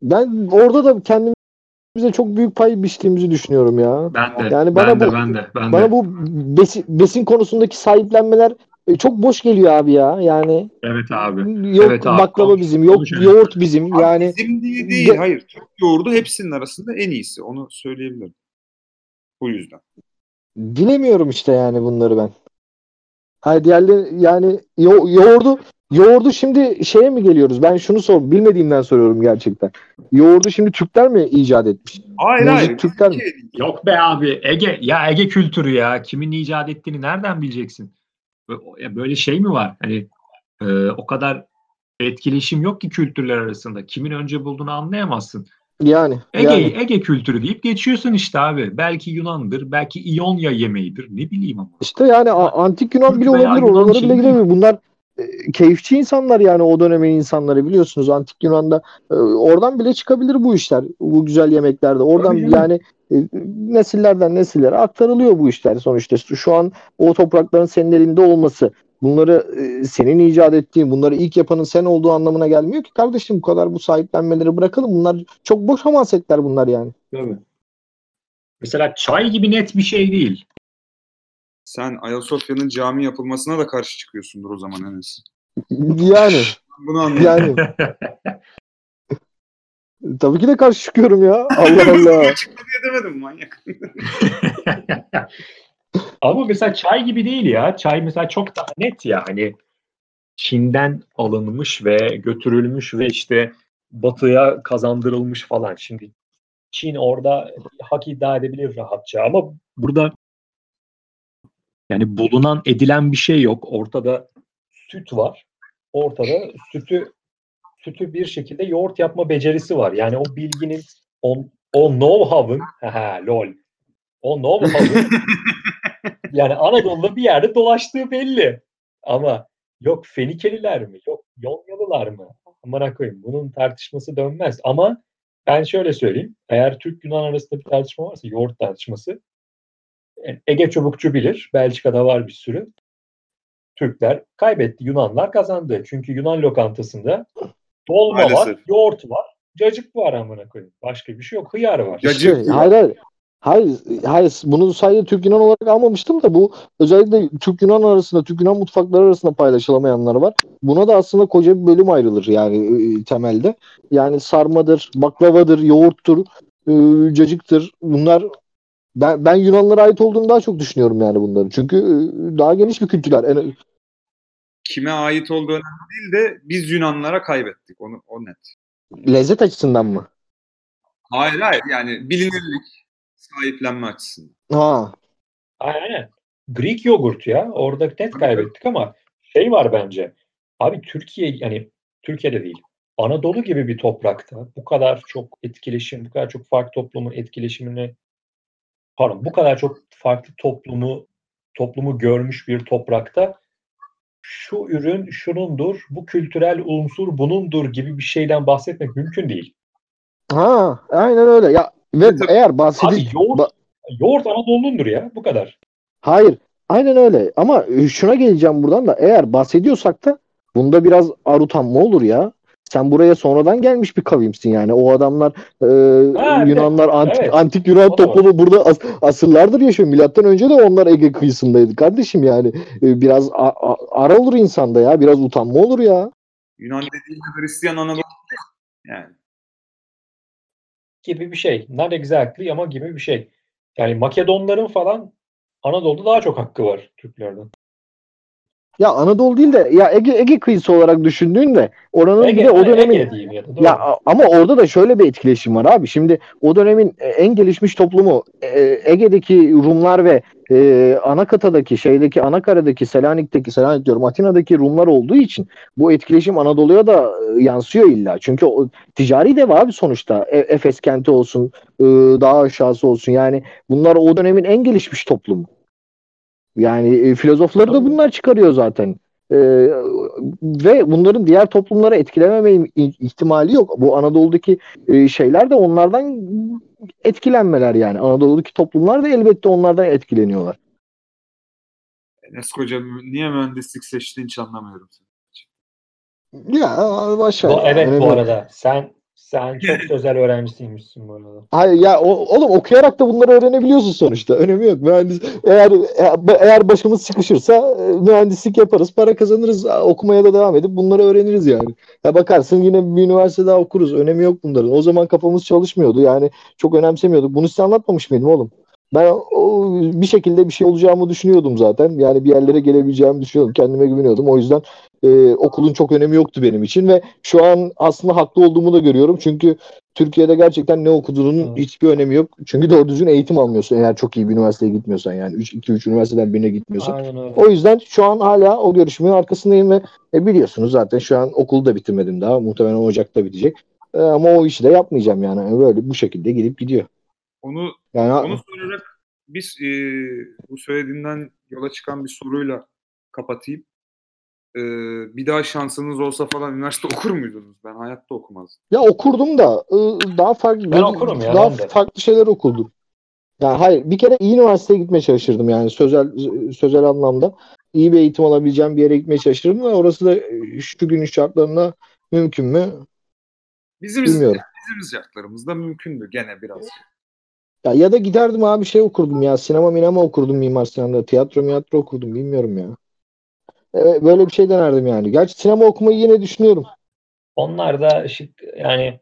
Ben orada da kendimize çok büyük pay biçtiğimizi düşünüyorum ya. Ben de. Yani bana ben de bu- ben de ben Bana de. bu besin, besin konusundaki sahiplenmeler e, çok boş geliyor abi ya. Yani Evet abi. yok Evet abi, baklava konuş- bizim, yok konuşalım. yoğurt bizim. Abi Yani bizim diye değil. Ge- Hayır. Türk yoğurdu hepsinin arasında en iyisi. Onu söyleyebilirim. Bu yüzden. bilemiyorum işte yani bunları ben. Hayır diğerleri yani yo- yoğurdu yoğurdu şimdi şeye mi geliyoruz? Ben şunu sor bilmediğimden soruyorum gerçekten. Yoğurdu şimdi Türkler mi icat etmiş? Hayır Mevcut hayır. Türkler mi? Yok be abi. Ege ya Ege kültürü ya. Kimin icat ettiğini nereden bileceksin? Böyle şey mi var? Hani e, o kadar etkileşim yok ki kültürler arasında. Kimin önce bulduğunu anlayamazsın. Yani, Ege yani. Ege kültürü deyip geçiyorsun işte abi. Belki Yunan'dır, belki İonya yemeğidir. Ne bileyim ama. İşte yani antik Yunan bile Türk veya olabilir. Şey bile gidemiyor. Bunlar e, keyifçi insanlar yani o dönemin insanları biliyorsunuz antik Yunan'da e, oradan bile çıkabilir bu işler. Bu güzel yemeklerde. Oradan Tabii yani e, nesillerden nesillere aktarılıyor bu işler sonuçta. Şu an o toprakların senin elinde olması bunları e, senin icat ettiğin, bunları ilk yapanın sen olduğu anlamına gelmiyor ki kardeşim bu kadar bu sahiplenmeleri bırakalım. Bunlar çok boş hamasetler bunlar yani. Mesela çay gibi net bir şey değil. Sen Ayasofya'nın cami yapılmasına da karşı çıkıyorsundur o zaman Enes. Yani Bunu anlıyorum. yani tabii ki de karşı çıkıyorum ya. Allah Allah. Çıkma diye demedim manyak. Ama mesela çay gibi değil ya. Çay mesela çok daha net ya. Hani Çin'den alınmış ve götürülmüş ve işte batıya kazandırılmış falan. Şimdi Çin orada hak iddia edebilir rahatça ama burada yani bulunan edilen bir şey yok. Ortada süt var. Ortada sütü sütü bir şekilde yoğurt yapma becerisi var. Yani o bilginin o, o know-how'ın lol. O know-how'ın yani Anadolu'da bir yerde dolaştığı belli. Ama yok Fenikeliler mi? Yok Yonyalılar mı? Amına koyayım. Bunun tartışması dönmez. Ama ben şöyle söyleyeyim. Eğer Türk Yunan arasında bir tartışma varsa yoğurt tartışması yani Ege Çubukçu bilir. Belçika'da var bir sürü. Türkler kaybetti. Yunanlar kazandı. Çünkü Yunan lokantasında dolma var, Maalesef. yoğurt var, cacık var amına koyayım. Başka bir şey yok. Hıyar var. Cacık. İşte, hayır, hayır. Hayır, hayır. Bunu sadece Türk Yunan olarak almamıştım da bu özellikle Türk Yunan arasında, Türk Yunan mutfakları arasında paylaşılamayanlar var. Buna da aslında koca bir bölüm ayrılır yani e, temelde. Yani sarmadır, baklavadır, yoğurttur, e, cacıktır. Bunlar ben, ben Yunanlara ait olduğunu daha çok düşünüyorum yani bunların. Çünkü e, daha geniş bir kültürler. En, kime ait olduğu önemli değil de biz Yunanlara kaybettik. Onu o net. Lezzet açısından mı? Hayır hayır yani bilinirlik sahiplenme açısından. Ha. Aynen. Greek yogurt ya. Orada net kaybettik ama şey var bence. Abi Türkiye yani Türkiye'de değil. Anadolu gibi bir toprakta bu kadar çok etkileşim, bu kadar çok farklı toplumun etkileşimini pardon bu kadar çok farklı toplumu toplumu görmüş bir toprakta şu ürün şunundur, bu kültürel unsur bunundur gibi bir şeyden bahsetmek mümkün değil. Ha, aynen öyle. Ya ve Tabii. eğer Abi bahsediş yoğurt, ba- yoğurt Anadolu'nundur ya bu kadar. Hayır. Aynen öyle. Ama e, şuna geleceğim buradan da eğer bahsediyorsak da bunda biraz arutanma olur ya. Sen buraya sonradan gelmiş bir kavimsin yani. O adamlar e, Ha, evet. Yunanlar antik, Evet. antik Yunan O toplumu burada as- asırlardır yaşıyor. Milattan önce de onlar Ege kıyısındaydı kardeşim yani. E, biraz a- a- ara olur insanda ya. Biraz utanma olur ya. Yunan dediğinde Hristiyan Anadolu. Yani. Gibi bir şey. Not exactly ama gibi bir şey. Yani Makedonların falan Anadolu'da daha çok hakkı var Türklerden. Ya Anadolu değil de ya Ege, Ege kıyısı olarak düşündüğünde oranın bir Ege, de o dönemin Ege diyeyim ya da doğru. Ya ama orada da şöyle bir etkileşim var abi. Şimdi o dönemin e, en gelişmiş toplumu e, Ege'deki Rumlar ve e, Anakata'daki şeydeki Anakara'daki Selanik'teki Selanik diyorum Atina'daki Rumlar olduğu için bu etkileşim Anadolu'ya da e, yansıyor illa. Çünkü o ticari dev abi sonuçta. E, Efes kenti olsun, e, daha aşağısı olsun. Yani bunlar o dönemin en gelişmiş toplumu. Yani e, filozofları da bunlar çıkarıyor zaten. E, ve bunların diğer toplumlara etkilememe im- ihtimali yok. Bu Anadolu'daki e, şeyler de onlardan etkilenmeler yani. Anadolu'daki toplumlar da elbette onlardan etkileniyorlar. Enes Koca niye mühendislik seçtiğini hiç anlamıyorum. Ya başa. Bu- evet Önemli bu arada sen sen çok sözel öğrencisiymişsin bu arada. Hayır ya o, oğlum okuyarak da bunları öğrenebiliyorsun sonuçta. Önemi yok. Mühendis eğer eğer başımız sıkışırsa e, mühendislik yaparız, para kazanırız, okumaya da devam edip bunları öğreniriz yani. Ya bakarsın yine bir üniversite daha okuruz. Önemi yok bunların. O zaman kafamız çalışmıyordu. Yani çok önemsemiyorduk. Bunu size anlatmamış mıydım oğlum? Ben o, bir şekilde bir şey olacağımı düşünüyordum zaten. Yani bir yerlere gelebileceğimi düşünüyordum. Kendime güveniyordum. O yüzden e, okulun çok önemi yoktu benim için ve şu an aslında haklı olduğumu da görüyorum. Çünkü Türkiye'de gerçekten ne okuduğunun Evet. hiçbir önemi yok. Çünkü doğru düzgün eğitim almıyorsun eğer çok iyi bir üniversiteye gitmiyorsan yani 2-3 üniversiteden birine gitmiyorsan. Aynen öyle. O yüzden şu an hala o görüşümün arkasındayım ve e, biliyorsunuz zaten şu an okulu da bitirmedim daha. Muhtemelen Ocak'ta bitecek. E, ama o işi de yapmayacağım yani. Böyle bu şekilde gidip gidiyor. Onu Yani onu sorarak biz e, bu söylediğinden yola çıkan bir soruyla kapatayım. E, bir daha şansınız olsa falan üniversite okur muydunuz? Ben hayatta okumazdım. Ya okurdum da e, daha farklı Ben okurum ya, daha ben farklı şeyler okurdum. Yani hayır bir kere iyi üniversiteye gitmeye çalışırdım yani sözel sözel anlamda iyi bir eğitim alabileceğim bir yere gitmeye çalışırdım ve orası da e, şu günün şartlarında mümkün mü Bizim bilmiyorum. bizim şartlarımızda mümkündü gene biraz. Ya ya da giderdim abi şey okurdum ya sinema minema okurdum Mimar Sinan'da tiyatro miyatro okurdum bilmiyorum ya. E, böyle bir şey denerdim yani. Gerçi sinema okumayı yine düşünüyorum. Onlar da şık, yani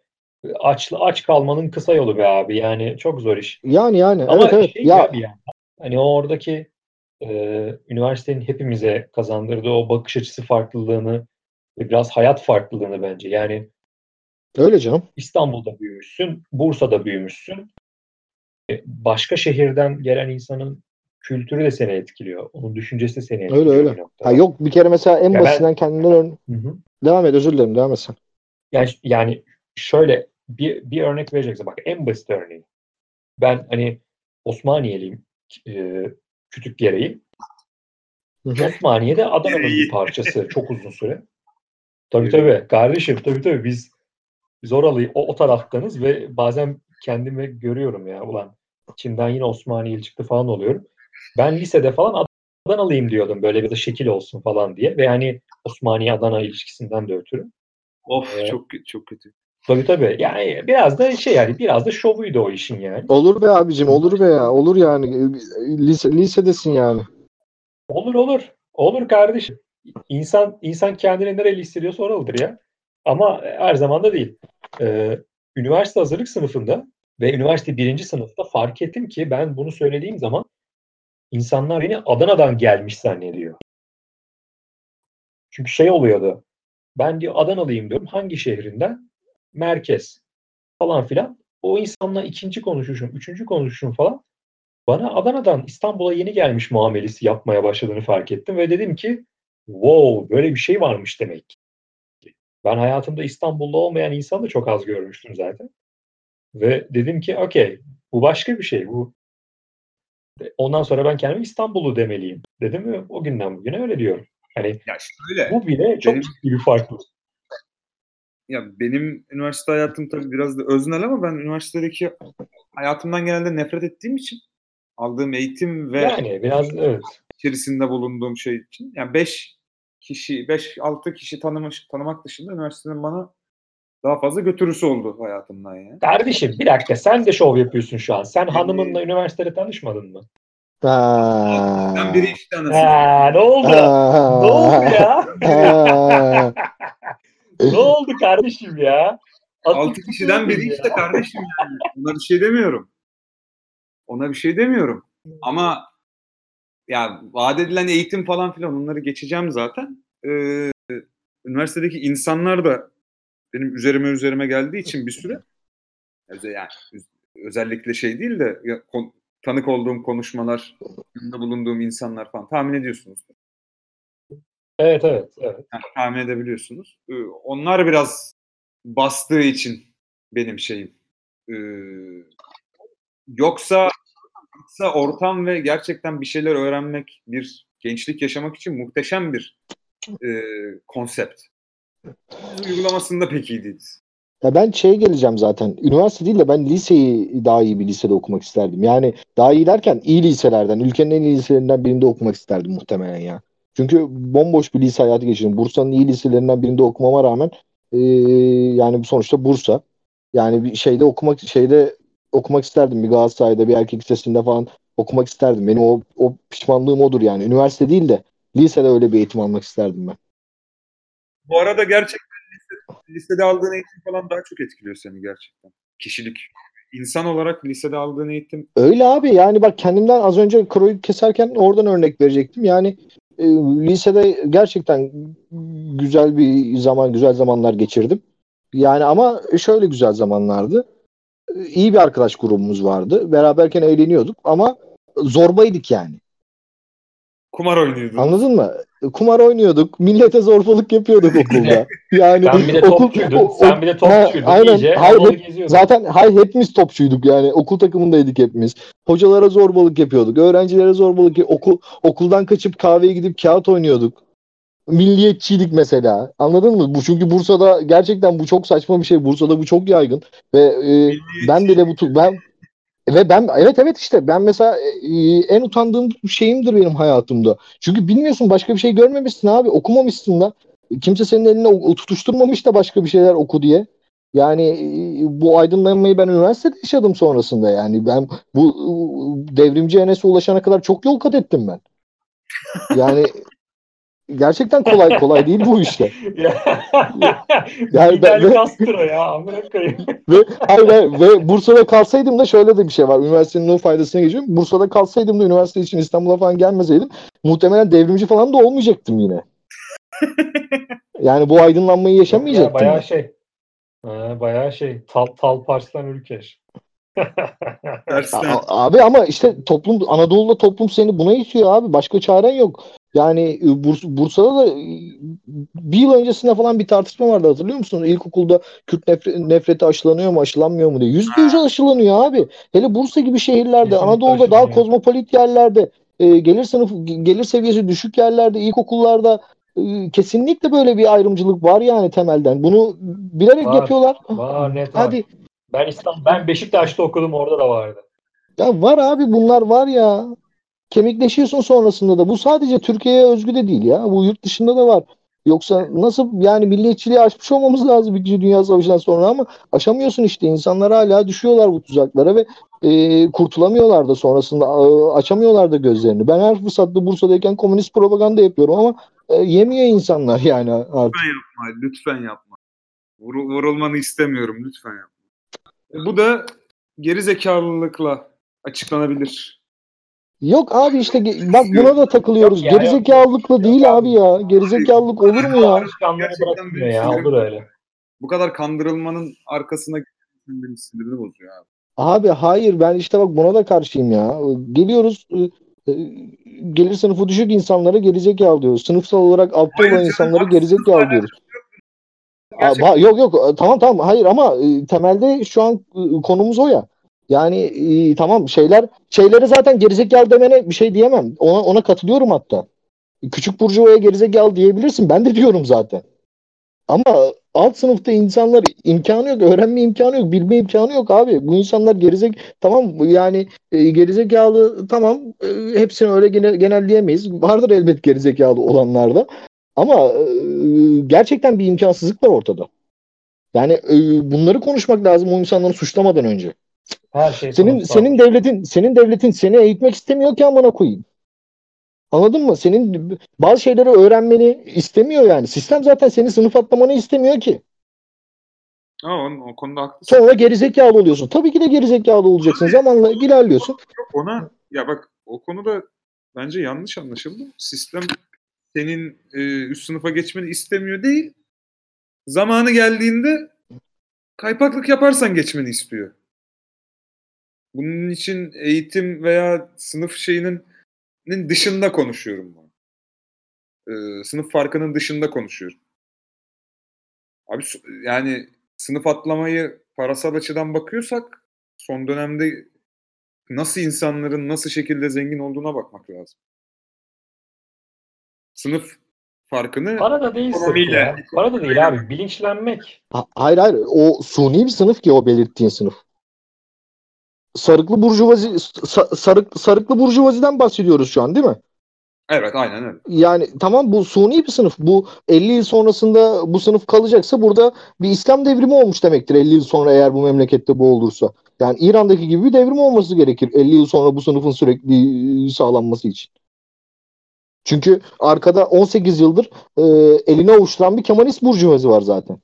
aç aç kalmanın kısa yolu be abi. Yani çok zor iş. Yani yani Ama evet evet şey ya abi yani, hani o oradaki e, üniversitenin hepimize kazandırdığı o bakış açısı farklılığını ve biraz hayat farklılığını bence. Yani öyle canım. İstanbul'da büyümüşsün, Bursa'da büyümüşsün. E, Başka şehirden gelen insanın kültürü de seni etkiliyor. Onun düşüncesi de seni etkiliyor. öyle. noktada. Ha yok bir kere mesela en Ya ben- basitinden kendinden ör- Hı hı. devam et özür dilerim devam et sen. Yani, yani şöyle bir, bir örnek verecekse bak en basit örneği. Ben hani Osmaniyeliyim e, kütük gereği. Osmaniye'de Adana'nın bir parçası çok uzun süre. Tabii tabii kardeşim tabii tabii biz biz oralıyı o, o taraftanız ve bazen kendimi görüyorum ya ulan içimden yine Osmaniyeli çıktı falan oluyorum. Ben lisede falan Adanalıyım diyordum böyle bir de şekil olsun falan diye ve hani Osmaniye Adana ilişkisinden de ötürü. Of Evet. çok çok kötü. Tabii tabii. Yani biraz da şey yani biraz da şovuydu o işin yani. Olur be abicim olur be ya olur yani lise, lisedesin yani. Olur olur. Olur kardeşim. İnsan insan kendini nereli hissediyorsa oralıdır ya. Ama her zaman da değil. Ee, üniversite hazırlık sınıfında ve üniversite birinci sınıfta fark ettim ki ben bunu söylediğim zaman insanlar beni Adana'dan gelmiş zannediyor. Çünkü şey oluyordu. Ben diyor Adanalıyım diyorum. Hangi şehrinden? Merkez falan filan. O insanla ikinci konuşuşum, üçüncü konuşuşum falan. Bana Adana'dan İstanbul'a yeni gelmiş muamelesi yapmaya başladığını fark ettim ve dedim ki wow böyle bir şey varmış demek. Ben hayatımda İstanbul'da olmayan insanı da çok az görmüştüm zaten. Ve dedim ki okey bu başka bir şey. Bu Ondan sonra ben kendime İstanbullu demeliyim dedim ve o günden bugüne öyle diyorum. Hani Ya şöyle. bu bile çok Benim- ciddi bir farklılık. Ya benim üniversite hayatım tabii biraz da öznel ama ben üniversitedeki hayatımdan genelde nefret ettiğim için aldığım eğitim ve Yani biraz evet. içerisinde bulunduğum şey için yani 5 kişi 5 6 kişi tanımış tanımak dışında üniversitenin bana daha fazla götürüsü oldu hayatımdan ya. Kardeşim bir dakika sen de şov yapıyorsun şu an. Sen hanımınla üniversitede tanışmadın mı? Ha. Ben biri işte anasını. Ha, ne oldu? Ha. ne oldu ya? Ne oldu kardeşim ya? Atıp 6 kişiden biri işte kardeşim yani. Ona bir şey demiyorum. Ona bir şey demiyorum. Ama ya vaat edilen eğitim falan filan onları geçeceğim zaten. Ee, üniversitedeki insanlar da benim üzerime üzerime geldiği için bir süre yani özellikle şey değil de ya, kon- tanık olduğum konuşmalar, yanında bulunduğum insanlar falan tahmin ediyorsunuz. Evet evet evet. Yani tahmin edebiliyorsunuz. Ee, onlar biraz bastığı için benim şeyim. Ee, yoksa yoksa ortam ve gerçekten bir şeyler öğrenmek, bir gençlik yaşamak için muhteşem bir e, konsept. Uygulamasında pek iyi değiliz. Ya ben şeye geleceğim zaten. Üniversite değil de ben liseyi daha iyi bir lisede okumak isterdim. Yani daha iyi derken iyi liselerden, ülkenin en iyi liselerinden birinde okumak isterdim muhtemelen ya. Çünkü bomboş bir lise hayatı geçirdim. Bursa'nın iyi liselerinden birinde okumama rağmen eee, yani sonuçta Bursa. Yani bir şeyde okumak şeyde okumak isterdim. Bir Galatasaray'da bir erkek lisesinde falan okumak isterdim. Benim o, o pişmanlığım odur yani. Üniversite değil de lisede öyle bir eğitim almak isterdim ben. Bu arada gerçekten lise- lisede aldığın eğitim falan daha çok etkiliyor seni gerçekten. Kişilik. İnsan olarak lisede aldığın eğitim Öyle abi yani bak kendimden az önce kroyu keserken oradan örnek verecektim. Yani e, lisede gerçekten güzel bir zaman, güzel zamanlar geçirdim. Yani ama şöyle güzel zamanlardı. İyi bir arkadaş grubumuz vardı. Beraberken eğleniyorduk ama zorbaydık yani. kumar oynuyordun. Anladın mı? Kumar oynuyorduk. Millete zorbalık yapıyorduk okulda. Yani Sen bir de okul- topçuydun. o- o- Sen bir de topçuydun. Ha, aynen. İyice Hayır, hep-. Zaten hayır hepimiz topçuyduk yani. Okul takımındaydık hepimiz. Hocalara zorbalık yapıyorduk. Öğrencilere zorbalık okul okuldan kaçıp kahveye gidip kağıt oynuyorduk. Milliyetçiydik mesela. Anladın mı? Bu çünkü Bursa'da gerçekten bu çok saçma bir şey. Bursa'da bu çok yaygın ve e, ben bile bu ben ve ben evet evet işte ben mesela e, en utandığım şeyimdir benim hayatımda. Çünkü bilmiyorsun başka bir şey görmemişsin abi. Okumamışsın da. Kimse senin eline tutuşturmamış da başka bir şeyler oku diye. Yani e, bu aydınlanmayı ben üniversitede yaşadım sonrasında yani. Ben bu e, devrimci Enes'e ulaşana kadar çok yol kat ettim ben. Yani gerçekten kolay kolay değil bu işte. Yani Fidel ben- Castro ya. Amına koyayım. ve hayır, hayır, ve Bursa'da kalsaydım da şöyle de bir şey var. Üniversitenin o faydasına geçiyorum. Bursa'da kalsaydım da üniversite için İstanbul'a falan gelmeseydim muhtemelen devrimci falan da olmayacaktım yine. Yani bu aydınlanmayı Ya yaşamayacaktım. ben. bayağı şey. Ha, bayağı şey. Tal, tal Parslan Ülkeş. Abi ama işte toplum Anadolu'da toplum seni buna itiyor abi. Başka çaren yok. Yani e, Burs- Bursa'da da e, bir yıl öncesinde falan bir tartışma vardı hatırlıyor musunuz? İlkokulda Kürt nefre- nefreti aşılanıyor mu aşılanmıyor mu diye. Yüzde yüz aşılanıyor abi. Hele Bursa gibi şehirlerde Kesinlikle Anadolu'da daha kozmopolit yerlerde e, gelir sınıf gelir seviyesi düşük yerlerde ilkokullarda e, kesinlikle böyle bir ayrımcılık var yani temelden. Bunu bilerek Var. yapıyorlar. Var net var. Hadi Ben İstanbul, ben Beşiktaş'ta okudum orada da vardı. Ya var abi bunlar var ya. Kemikleşiyorsun sonrasında da. Bu sadece Türkiye'ye özgü de değil ya. Bu yurt dışında da var. Yoksa nasıl yani milliyetçiliği aşmış olmamız lazım İkinci Dünya Savaşı'ndan sonra ama aşamıyorsun işte. İnsanlar hala düşüyorlar bu tuzaklara ve e, kurtulamıyorlar da sonrasında e, açamıyorlar da gözlerini. Ben her fırsatta Bursa'dayken komünist propaganda yapıyorum ama e, yemiyor insanlar yani artık. Lütfen yapma, lütfen yapma. Vur- vurulmanı istemiyorum, lütfen yapma. E, Bu da geri zekalılıkla açıklanabilir. Yok abi işte bak buna da takılıyoruz. Yok ya, Gerizekalılıkla yok. değil Yok abi ya. Gerizekalılık olur mu ya? Gerçekten ya. sinirim Olur öyle. Bu kadar kandırılmanın arkasına benim sinirini bozuyor abi. Abi hayır ben işte bak buna da karşıyım ya. Geliyoruz gelir sınıfı düşük insanlara gerizekalı diyoruz. Sınıfsal olarak altta olan insanlara gerizekalı diyoruz. Gerçekten yok yok tamam tamam hayır ama e, temelde şu an e, konumuz o ya. Yani e, tamam şeyler şeylere zaten gerizekalı demene bir şey diyemem. Ona ona katılıyorum hatta. Küçük burjuvaya gerizekalı diyebilirsin. Ben de diyorum zaten. Ama alt sınıfta insanlar imkanı yok, öğrenme imkanı yok, bilme imkanı yok abi. Bu insanlar gerizek tamam yani e, gerizekalı tamam e, hepsini öyle genel, genelleyemeyiz. Vardır elbet gerizekalı olanlarda. Ama e, gerçekten bir imkansızlık var ortada. Yani e, bunları konuşmak lazım o insanları suçlamadan önce. Her şey Senin sınıfsal. senin devletin senin devletin seni eğitmek istemiyor ki amına koyayım. Anladın mı? Senin bazı şeyleri öğrenmeni istemiyor yani. Sistem zaten seni sınıf atlamanı istemiyor ki. Ama onun- o konuda haklısın. Sonra gerizekalı oluyorsun. Tabii ki de gerizekalı olacaksın. Zamanla ilerliyorsun. Yok ona ya bak o konuda bence yanlış anlaşıldı. Sistem senin e, üst sınıfa geçmeni istemiyor değil. Zamanı geldiğinde kaypaklık yaparsan geçmeni istiyor. Bunun için eğitim veya sınıf şeyinin nin dışında konuşuyorum ben. E, sınıf farkının dışında konuşuyorum. Abi yani sınıf atlamayı parasal açıdan bakıyorsak son dönemde nasıl insanların nasıl şekilde zengin olduğuna bakmak lazım. Sınıf farkını Para da değil Ekonomiyle. ya. Para da değil abi. Bilinçlenmek. Ha- Hayır hayır. O suni bir sınıf ki o belirttiğin sınıf. Sarıklı burjuvazi sa- sarık, sarıklı burjuvaziden bahsediyoruz şu an değil mi? evet aynen öyle. Yani tamam bu suni bir sınıf. Bu 50 yıl sonrasında bu sınıf kalacaksa burada bir İslam devrimi olmuş demektir 50 yıl sonra eğer bu memlekette bu olursa. Yani İran'daki gibi bir devrim olması gerekir 50 yıl sonra bu sınıfın sürekli sağlanması için. Çünkü arkada 18 yıldır e, eline avuçturan bir Kemalist burjuvazi var zaten.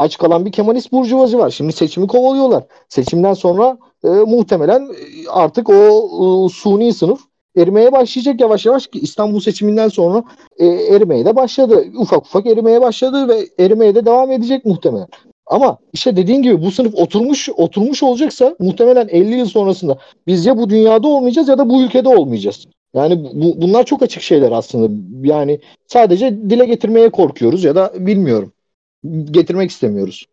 Aç kalan bir Kemalist burjuvazi var. Şimdi seçimi kovalıyorlar. Seçimden sonra e, muhtemelen e, artık o e, suni sınıf erimeye başlayacak yavaş yavaş ki İstanbul seçiminden sonra e, erimeye de başladı. Ufak ufak erimeye başladı ve erimeye de devam edecek muhtemelen. Ama işte dediğin gibi bu sınıf oturmuş oturmuş olacaksa muhtemelen 50 yıl sonrasında biz ya bu dünyada olmayacağız ya da bu ülkede olmayacağız. Yani bu, bunlar çok açık şeyler aslında. Yani sadece dile getirmeye korkuyoruz ya da bilmiyorum. Getirmek istemiyoruz.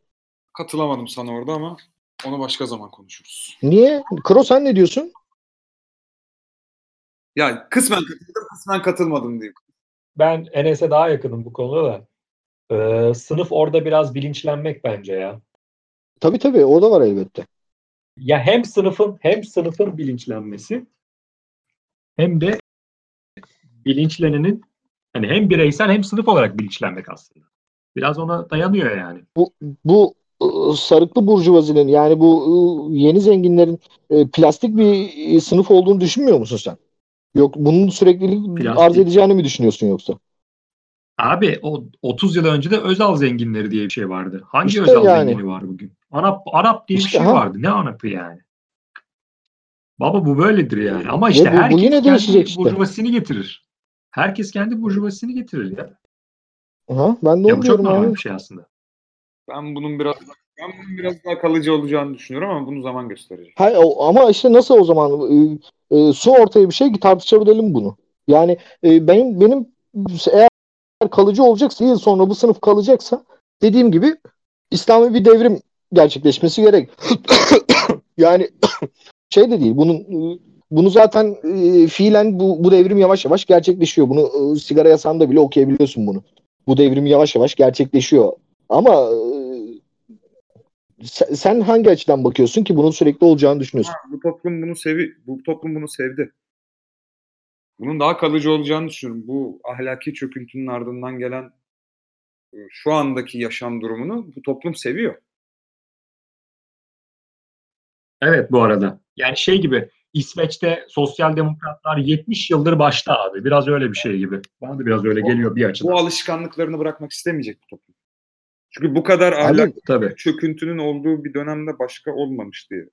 Katılamadım sana orada ama onu başka zaman konuşuruz. Niye? Kro sen ne diyorsun? Ya kısmen katıldım, kısmen katılmadım diyeyim. Ben Enes'e daha yakınım bu konuda da. Ee, sınıf orada biraz bilinçlenmek bence ya. Tabii tabii o da var elbette. Ya hem sınıfın hem sınıfın bilinçlenmesi hem de bilinçlenenin hani hem bireysel hem sınıf olarak bilinçlenmek aslında. Biraz ona dayanıyor yani. bu ıı, sarıklı burjuvazinin yani bu ıı, yeni zenginlerin e, plastik bir e, sınıf olduğunu düşünmüyor musun sen? Yok bunun süreklilik Plastik. arz edeceğini mi düşünüyorsun yoksa? Abi o 30 yıl önce de Özal zenginleri diye bir şey vardı. Hangi İşte Özal yani. zengini var bugün? Arap Arap diye İşte bir şey ha. vardı. Ne Arap'ı yani? Baba bu böyledir yani. Ama işte bu- bu herkes yine kendi işte. burjuvasını getirir. Herkes kendi burjuvasını getirir ya. Aha, ben de Ya bu çok normal abi. bir şey aslında. Ben bunun biraz ben bunun biraz daha kalıcı olacağını düşünüyorum ama bunu zaman gösterecek. Hayır, ama işte nasıl o zaman e, e, su ortaya bir şey ki tartışabilelim bunu. Yani e, benim benim eğer kalıcı olacaksa yıl sonra bu sınıf kalacaksa dediğim gibi İslami bir devrim gerçekleşmesi gerek. yani şey de değil bunun e, bunu zaten e, fiilen bu, bu devrim yavaş yavaş gerçekleşiyor. Bunu e, sigara yasağında bile okuyabiliyorsun bunu. Bu devrim yavaş yavaş gerçekleşiyor. Ama e, sen, sen hangi açıdan bakıyorsun ki bunun sürekli olacağını düşünüyorsun? Ha, bu toplum bunu sevi bu toplum bunu sevdi. Bunun daha kalıcı olacağını düşünüyorum. Bu ahlaki çöküntünün ardından gelen e, şu andaki yaşam durumunu bu toplum seviyor. Evet bu arada. Yani şey gibi İsveç'te sosyal demokratlar 70 yıldır başta abi. Biraz öyle bir şey gibi. Bana da biraz öyle geliyor bir açıdan. Bu alışkanlıklarını bırakmak istemeyecek bu toplum. Çünkü bu kadar ahlak Tabii. çöküntünün olduğu bir dönemde başka olmamış diye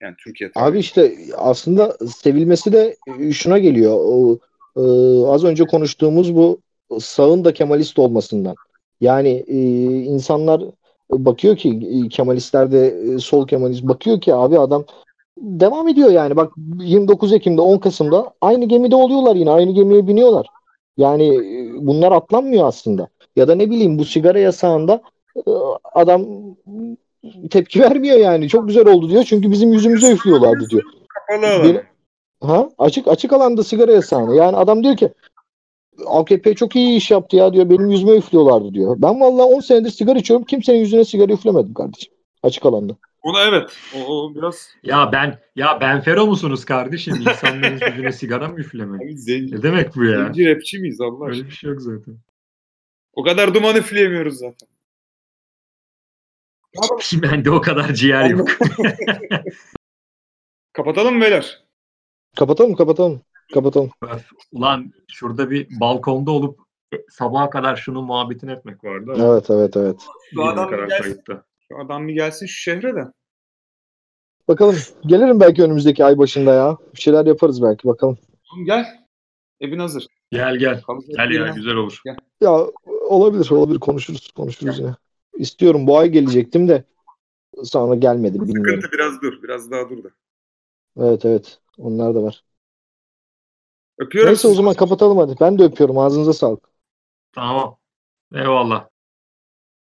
Yani Türkiye Abi işte aslında sevilmesi de şuna geliyor. O, e, az önce konuştuğumuz bu sağın da Kemalist olmasından. Yani e, insanlar bakıyor ki e, Kemalistler de e, sol Kemalist bakıyor ki abi adam devam ediyor yani. Bak 29 Ekim'de 10 Kasım'da aynı gemide oluyorlar yine. Aynı gemiye biniyorlar. Yani e, bunlar atlanmıyor aslında. Ya da ne bileyim bu sigara yasağında e, adam tepki vermiyor yani. Çok güzel oldu diyor. Çünkü bizim yüzümüze üflüyorlardı diyor. Benim- Ha? Açık açık alanda sigara yasağını. Yani adam diyor ki AKP çok iyi iş yaptı ya diyor. Benim yüzüme üflüyorlardı diyor. Ben vallahi 10 senedir sigara içiyorum. Kimsenin yüzüne sigara üflemedim kardeşim. Açık alanda. Ona evet. O, o biraz Ya ben ya ben Fero musunuz kardeşim? İnsanların yüzüne sigara mı üflemek? abi zenci, Ne demek bu ya? zenci rapçi miyiz Allah aşkına? Öyle bir şey yok zaten. O kadar duman üfleyemiyoruz zaten. Bende o kadar ciğer yok. Kapatalım mı beyler? Kapatalım kapatalım. Kapatalım. Öf, Ulan şurada bir balkonda olup sabaha kadar şunun muhabbetini etmek vardı. Evet evet evet. Şu adam bir gelsin. Şu adam bir gelsin şu şehre de. Bakalım. Gelirim belki önümüzdeki ay başında ya. Bir şeyler yaparız belki bakalım. Oğlum gel. Evin hazır. Gel gel. Kalacak Gel ya güzel olur. Ya olabilir olabilir konuşuruz konuşuruz yine. İstiyorum bu ay gelecektim de sonra gelmedi bilmiyorum. Sıkıntı biraz dur. Biraz daha dur da. Evet evet onlar da var. Öpüyorum Neyse o zaman kapatalım hadi. Ben de öpüyorum ağzınıza sağlık. Tamam. Eyvallah.